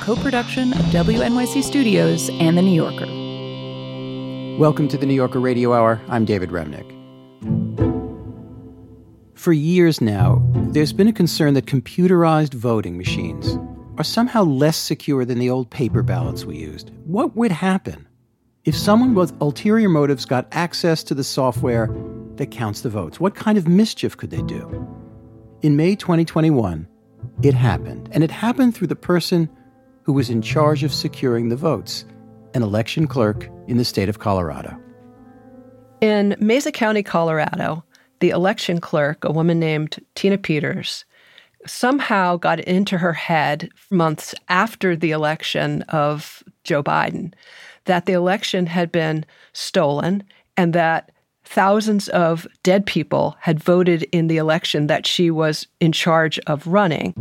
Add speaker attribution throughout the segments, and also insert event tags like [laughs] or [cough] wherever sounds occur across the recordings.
Speaker 1: co production of WNYC Studios and The New Yorker.
Speaker 2: Welcome to the New Yorker Radio Hour. I'm David Remnick. For years now, there's been a concern that computerized voting machines are somehow less secure than the old paper ballots we used. What would happen if someone with ulterior motives got access to the software that counts the votes? What kind of mischief could they do? In May 2021, it happened, and it happened through the person who was in charge of securing the votes, an election clerk in the state of Colorado.
Speaker 3: In Mesa County, Colorado, the election clerk, a woman named Tina Peters, somehow got into her head months after the election of Joe Biden that the election had been stolen and that thousands of dead people had voted in the election that she was in charge of running.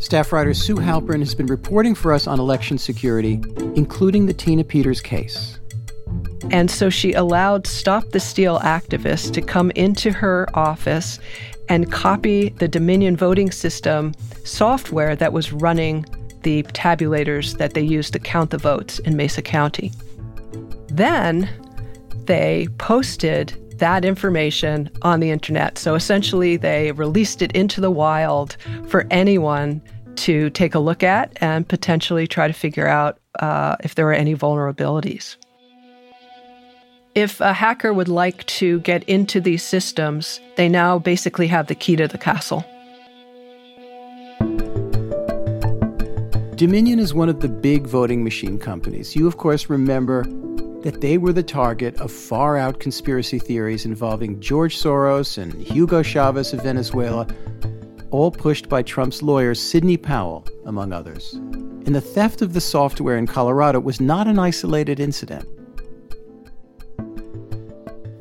Speaker 2: Staff writer Sue Halpern has been reporting for us on election security, including the Tina Peters case.
Speaker 3: And so she allowed Stop the Steal activists to come into her office and copy the Dominion voting system software that was running the tabulators that they used to count the votes in Mesa County. Then they posted that information on the internet. So essentially, they released it into the wild for anyone to take a look at and potentially try to figure out uh, if there are any vulnerabilities. If a hacker would like to get into these systems, they now basically have the key to the castle.
Speaker 2: Dominion is one of the big voting machine companies. You, of course, remember that they were the target of far out conspiracy theories involving George Soros and Hugo Chavez of Venezuela, all pushed by Trump's lawyer, Sidney Powell, among others. And the theft of the software in Colorado was not an isolated incident.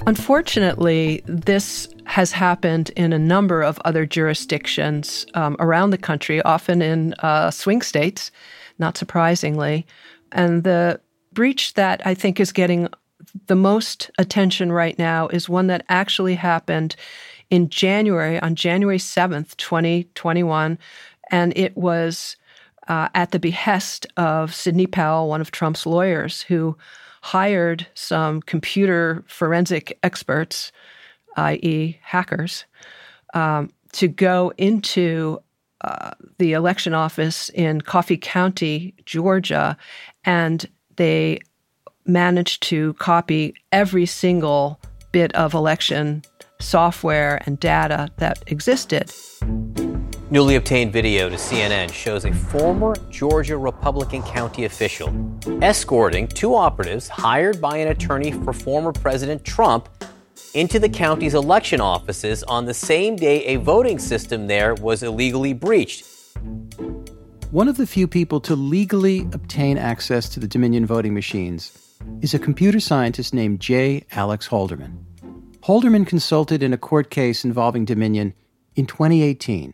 Speaker 3: Unfortunately, this has happened in a number of other jurisdictions um, around the country, often in uh, swing states, not surprisingly. And the breach that I think is getting the most attention right now is one that actually happened in January, on January 7th, 2021. And it was uh, at the behest of Sidney Powell, one of Trump's lawyers, who hired some computer forensic experts, i.e., hackers, um, to go into uh, the election office in Coffee County, Georgia, and they managed to copy every single bit of election software and data that existed.
Speaker 4: Newly obtained video to CNN shows a former Georgia Republican county official escorting two operatives hired by an attorney for former President Trump into the county's election offices on the same day a voting system there was illegally breached.
Speaker 2: One of the few people to legally obtain access to the Dominion voting machines is a computer scientist named J. Alex Halderman. Halderman consulted in a court case involving Dominion in 2018,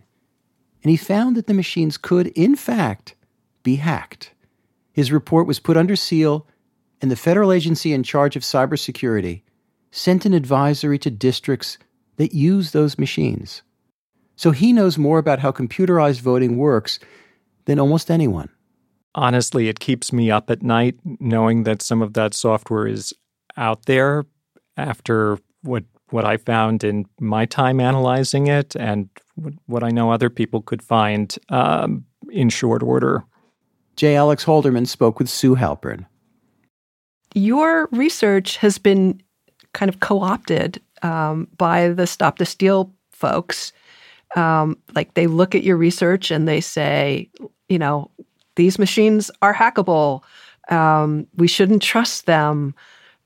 Speaker 2: and he found that the machines could, in fact, be hacked. His report was put under seal, and the federal agency in charge of cybersecurity sent an advisory to districts that use those machines. So he knows more about how computerized voting works than almost anyone.
Speaker 5: Honestly, it keeps me up at night knowing that some of that software is out there after what what I found in my time analyzing it and what I know other people could find um, in short order.
Speaker 2: J. Alex Halderman spoke with Sue Halpern.
Speaker 3: Your research has been kind of co opted um, by the Stop the Steal folks. Um, like they look at your research and they say, you know, these machines are hackable. Um, we shouldn't trust them.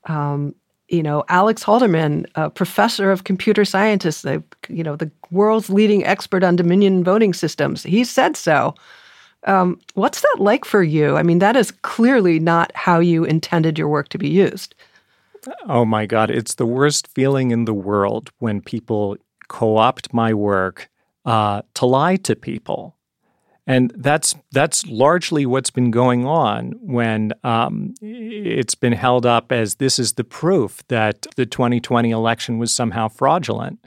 Speaker 3: Um, you know, Alex Halderman, a professor of computer scientists, the you know the world's leading expert on Dominion voting systems, he said so. Um, what's that like for you? I mean, that is clearly not how you intended your work to be used.
Speaker 5: Oh my God, it's the worst feeling in the world when people co opt my work uh, to lie to people. And that's that's largely what's been going on when um, it's been held up as this is the proof that the 2020 election was somehow fraudulent.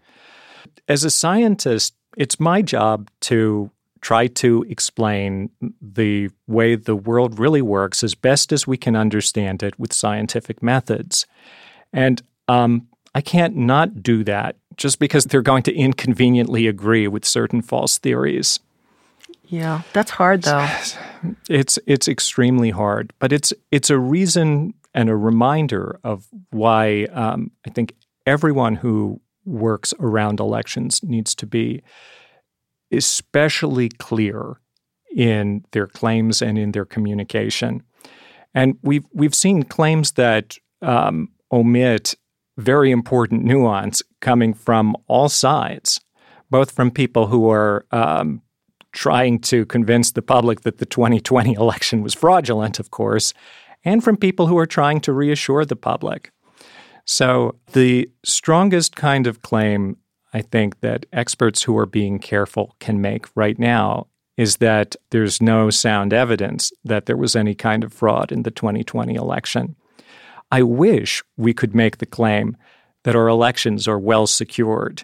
Speaker 5: As a scientist, it's my job to try to explain the way the world really works as best as we can understand it with scientific methods. And um, I can't not do that just because they're going to inconveniently agree with certain false theories.
Speaker 3: Yeah, that's hard though. [sighs]
Speaker 5: It's it's extremely hard, but it's it's a reason and a reminder of why um, I think everyone who works around elections needs to be especially clear in their claims and in their communication. And we've we've seen claims that um, omit very important nuance coming from all sides, both from people who are um, trying to convince the public that the 2020 election was fraudulent, of course, and from people who are trying to reassure the public. So, the strongest kind of claim I think that experts who are being careful can make right now is that there's no sound evidence that there was any kind of fraud in the 2020 election. I wish we could make the claim that our elections are well secured,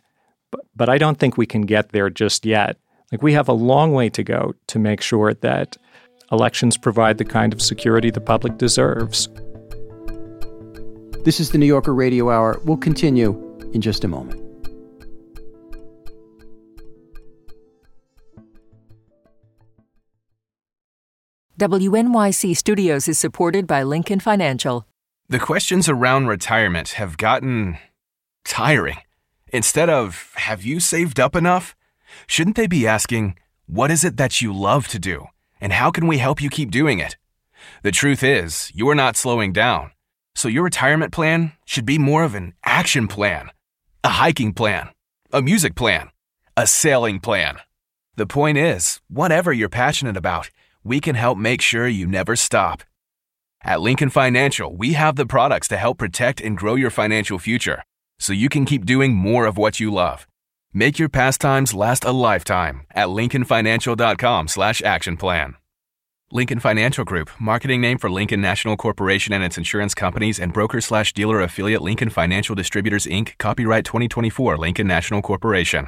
Speaker 5: but, but I don't think we can get there just yet. Like, we have a long way to go to make sure that elections provide the kind of security the public deserves.
Speaker 2: This is the New Yorker Radio Hour. We'll continue in just a moment.
Speaker 6: WNYC Studios is supported by Lincoln Financial.
Speaker 7: The questions around retirement have gotten tiring. Instead of, have you saved up enough? Shouldn't they be asking, what is it that you love to do? And how can we help you keep doing it? The truth is, you are not slowing down. So your retirement plan should be more of an action plan, a hiking plan, a music plan, a sailing plan. The point is, whatever you're passionate about, we can help make sure you never stop. At Lincoln Financial, we have the products to help protect and grow your financial future so you can keep doing more of what you love. Make your pastimes last a lifetime at lincolnfinancial.com slash action plan. Lincoln Financial Group, marketing name for Lincoln National Corporation and its insurance companies and broker slash dealer affiliate Lincoln Financial Distributors Inc., copyright 2024 Lincoln National Corporation.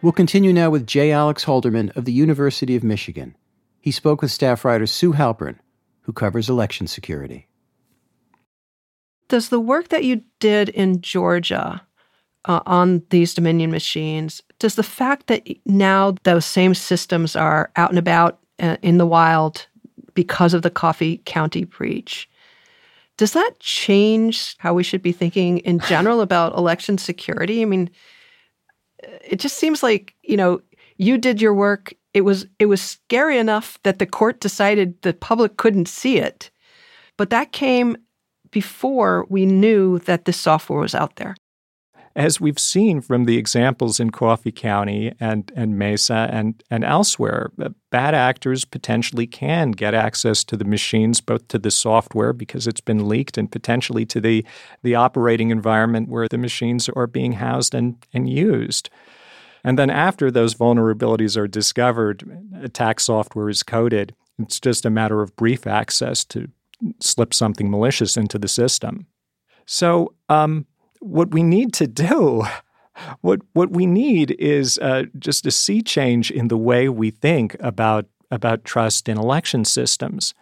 Speaker 2: We'll continue now with J. Alex Halderman of the University of Michigan. He spoke with staff writer Sue Halpern, who covers election security.
Speaker 3: Does the work that you did in Georgia uh, on these Dominion machines, does the fact that now those same systems are out and about uh, in the wild because of the Coffee County breach, does that change how we should be thinking in general about election security? I mean, it just seems like you know you did your work. It was it was scary enough that the court decided the public couldn't see it. But that came before we knew that this software was out there
Speaker 5: as we've seen from the examples in Coffee County and, and Mesa and, and elsewhere, uh, bad actors potentially can get access to the machines, both to the software because it's been leaked and potentially to the, the operating environment where the machines are being housed and, and used. And then after those vulnerabilities are discovered, attack software is coded. It's just a matter of brief access to slip something malicious into the system. So, um, what we need to do, what what we need is uh, just a sea change in the way we think about about trust in election systems.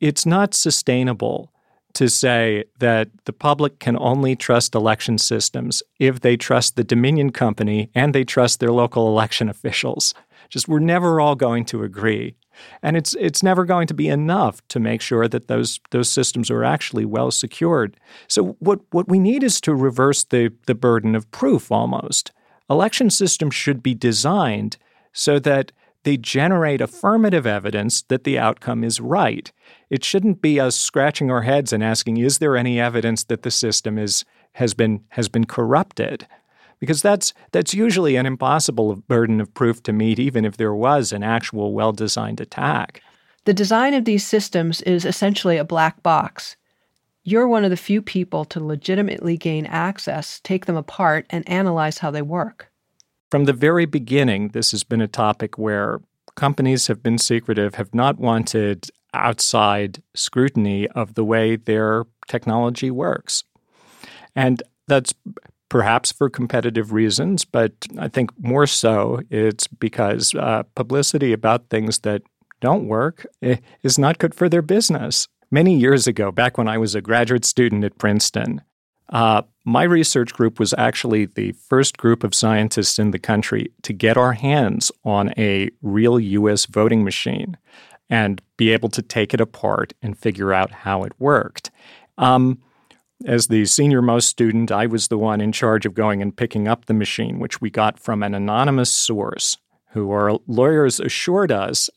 Speaker 5: It's not sustainable to say that the public can only trust election systems if they trust the Dominion Company and they trust their local election officials. Just we're never all going to agree. And it's it's never going to be enough to make sure that those those systems are actually well secured. So what what we need is to reverse the the burden of proof almost. Election systems should be designed so that they generate affirmative evidence that the outcome is right. It shouldn't be us scratching our heads and asking, is there any evidence that the system is has been has been corrupted? Because that's that's usually an impossible burden of proof to meet, even if there was an actual well-designed attack.
Speaker 3: The design of these systems is essentially a black box. You're one of the few people to legitimately gain access, take them apart, and analyze how they work.
Speaker 5: From the very beginning, this has been a topic where companies have been secretive, have not wanted outside scrutiny of the way their technology works. And that's perhaps for competitive reasons, but I think more so it's because uh, publicity about things that don't work eh, is not good for their business. Many years ago, back when I was a graduate student at Princeton, uh, my research group was actually the first group of scientists in the country to get our hands on a real US voting machine and be able to take it apart and figure out how it worked. Um, as the senior most student, I was the one in charge of going and picking up the machine, which we got from an anonymous source who our lawyers assured us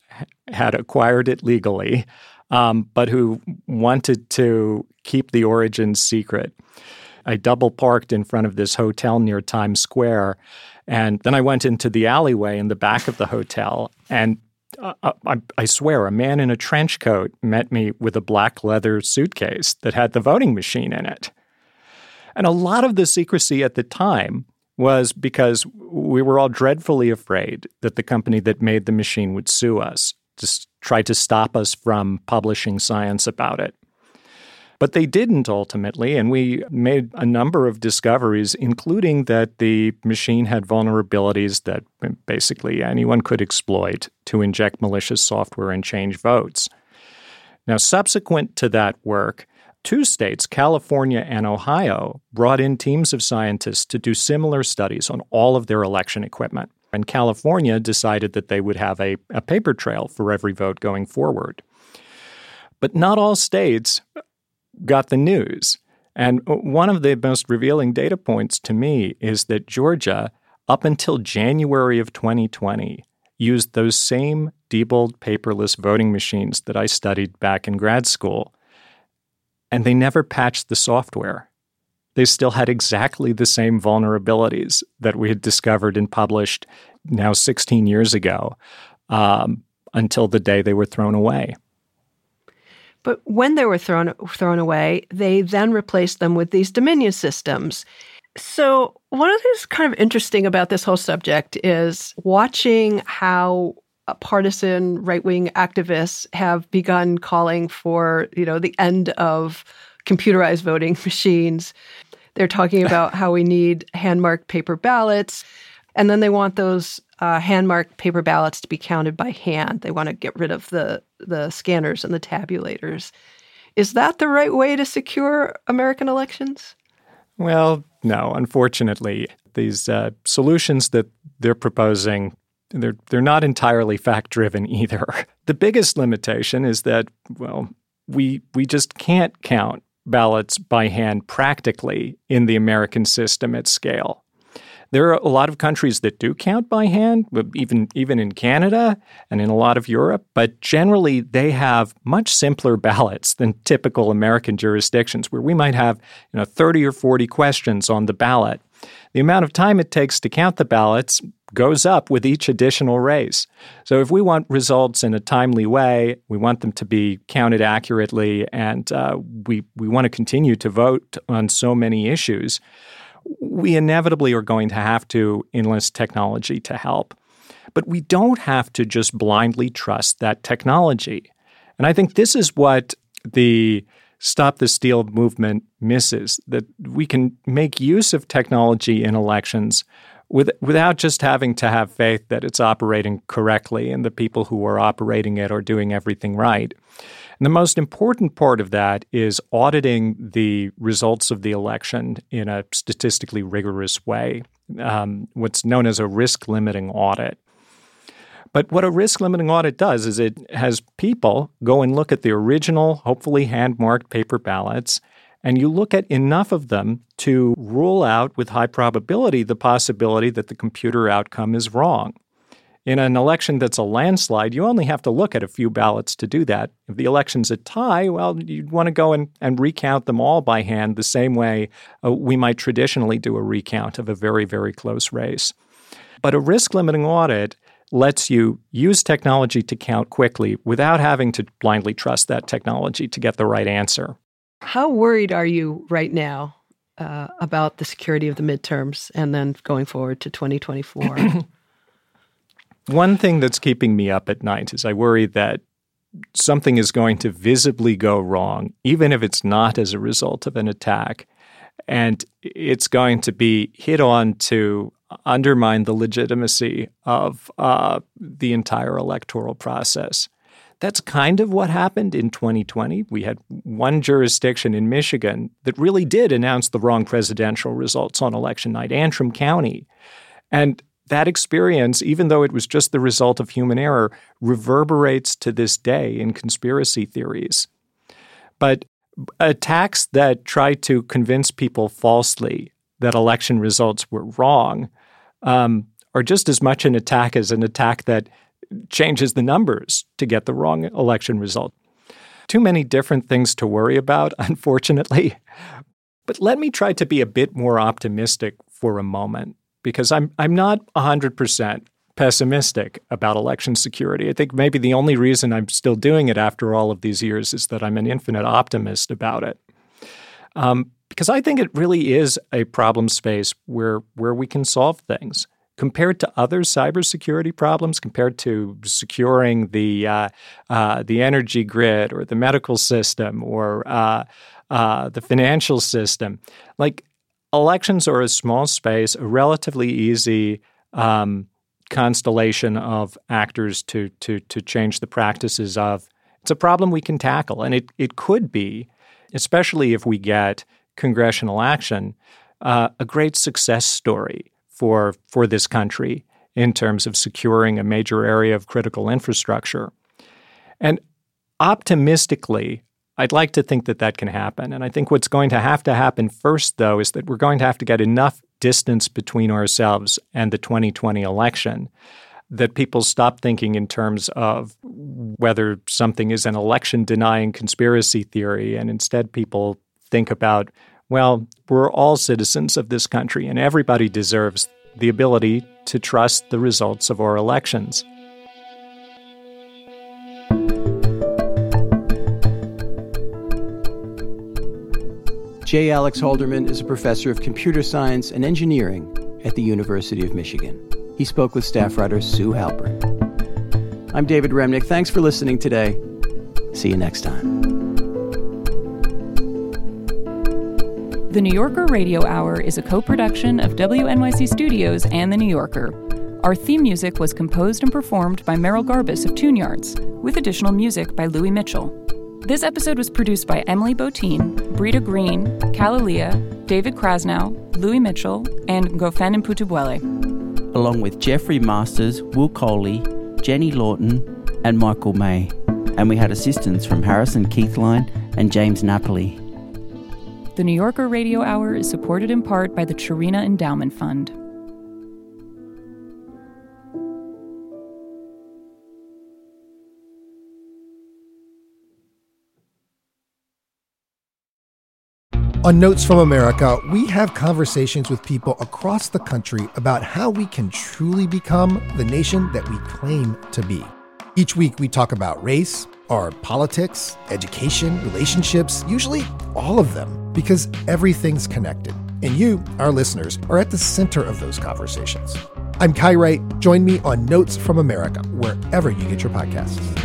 Speaker 5: had acquired it legally, um, but who wanted to keep the origins secret. I double parked in front of this hotel near Times Square. And then I went into the alleyway in the back of the hotel. And Uh, uh, I, I, swear, a man in a trench coat met me with a black leather suitcase that had the voting machine in it. And a lot of the secrecy at the time was because we were all dreadfully afraid that the company that made the machine would sue us, just try to stop us from publishing science about it. But they didn't ultimately, and we made a number of discoveries, including that the machine had vulnerabilities that basically anyone could exploit to inject malicious software and change votes. Now, subsequent to that work, two states, California and Ohio, brought in teams of scientists to do similar studies on all of their election equipment. And California decided that they would have a, a paper trail for every vote going forward. But not all states got the news. And one of the most revealing data points to me is that Georgia, up until January of 2020, used those same Diebold paperless voting machines that I studied back in grad school. And they never patched the software. They still had exactly the same vulnerabilities that we had discovered and published now 16 years ago um, until the day they were thrown away.
Speaker 3: But when they were thrown thrown away, they then replaced them with these Dominion systems. So one of the things kind of interesting about this whole subject is watching how partisan right-wing activists have begun calling for, you know, the end of computerized voting [laughs] machines. They're talking about how we need hand-marked paper ballots. And then they want those uh, hand marked paper ballots to be counted by hand. They want to get rid of the, the scanners and the tabulators. Is that the right way to secure American elections?
Speaker 5: Well, no. Unfortunately, these uh, solutions that they're proposing they're they're not entirely fact driven [laughs] either. The biggest limitation is that well, we we just can't count ballots by hand practically in the American system at scale. There are a lot of countries that do count by hand, even even in Canada and in a lot of Europe, but generally they have much simpler [laughs] ballots than typical American jurisdictions where we might have, you know, 30 or 40 questions on the ballot. The amount of time it takes to count the ballots goes up with each additional race. So, if we want results in a timely way, we want them to be counted accurately, and uh, we, we want to continue to vote on so many issues, we inevitably are going to have to enlist technology to help. But we don't have to just blindly trust that technology. And I think this is what the Stop the Steal movement misses, that we can make use of technology in elections with, without just having to have faith that it's operating correctly and the people who are operating it are doing everything right. And the most important part of that is auditing the results of the election in a statistically rigorous way, um, what's known as a risk limiting audit. But what a risk limiting audit does is it has people go and look at the original, hopefully hand marked paper ballots, and you look at enough of them to rule out with high probability the possibility that the computer outcome is wrong. In an election that's a landslide, you only have to look at a few ballots to do that. If the election's a tie, well, you'd want to go and, and recount them all by hand the same way uh, we might traditionally do a recount of a very, very close race. But a risk limiting audit lets you use technology to count quickly without having to blindly trust that technology to get the right answer.
Speaker 3: How worried are you right now uh, about the security of the midterms and then going forward to 2024? [clears throat]
Speaker 5: One thing that's keeping me up at night is I worry that something is going to visibly go wrong, even if it's not as a result of an attack. And it's going to be hit on to undermine the legitimacy of uh, the entire electoral process. That's kind of what happened in 2020. We had one jurisdiction in Michigan that really did announce the wrong presidential results on election night, Antrim County. And that experience, even though it was just the result of human error, reverberates to this day in conspiracy theories. But attacks that try to convince people falsely that election results were wrong um, are just as much an attack as an attack that changes the numbers to get the wrong election result. Too many different things to worry about, [laughs] unfortunately. But let me try to be a bit more optimistic for a moment because I'm I'm not 100% pessimistic about election security. I think maybe the only reason I'm still doing it after all of these years is that I'm an infinite optimist about it. Um, because I think it really is a problem space where where we can solve things compared to other cybersecurity problems, compared to securing the uh, uh, the energy grid or the medical system or uh, uh the financial system. Like elections are a small space, a relatively easy um, constellation of actors to to to change the practices of. It's a problem we can tackle, and it it could be, especially if we get congressional action, uh, a great success story for for this country in terms of securing a major area of critical infrastructure. And optimistically, I'd like to think that that can happen. And I think what's going to have to happen first, though, is that we're going to have to get enough distance between ourselves and the 2020 election that people stop thinking in terms of whether something is an election denying conspiracy theory and instead people think about, well, we're all citizens of this country and everybody deserves the ability to trust the results of our elections.
Speaker 2: J. Alex Halderman is a professor of computer science and engineering at the University of Michigan. He spoke with staff writer Sue Halpern. I'm David Remnick. Thanks for listening today. See you next time.
Speaker 1: The New Yorker Radio Hour is a co production of WNYC Studios and The New Yorker. Our theme music was composed and performed by Merrill Garbus of Tune Yards, with additional music by Louis Mitchell. This episode was produced by Emily Botein, Britta Greene, Kalalea, David Krasnow, Louis Mitchell, and Ngofeen Mputubwele.
Speaker 8: Along with Jeffrey Masters, Will Coley, Jenny Lawton, and Michael May. And we had assistance from Harrison Keithline and James Napoli.
Speaker 1: The New Yorker Radio Hour is supported in part by the Charina Endowment Fund.
Speaker 9: On Notes from America, we have conversations with people across the country about how we can truly become the nation that we claim to be. Each week, we talk about race, our politics, education, relationships, usually all of them, because everything's connected. And you, our listeners, are at the center of those conversations. I'm Kai Wright. Join me on Notes from America, wherever you get your podcasts.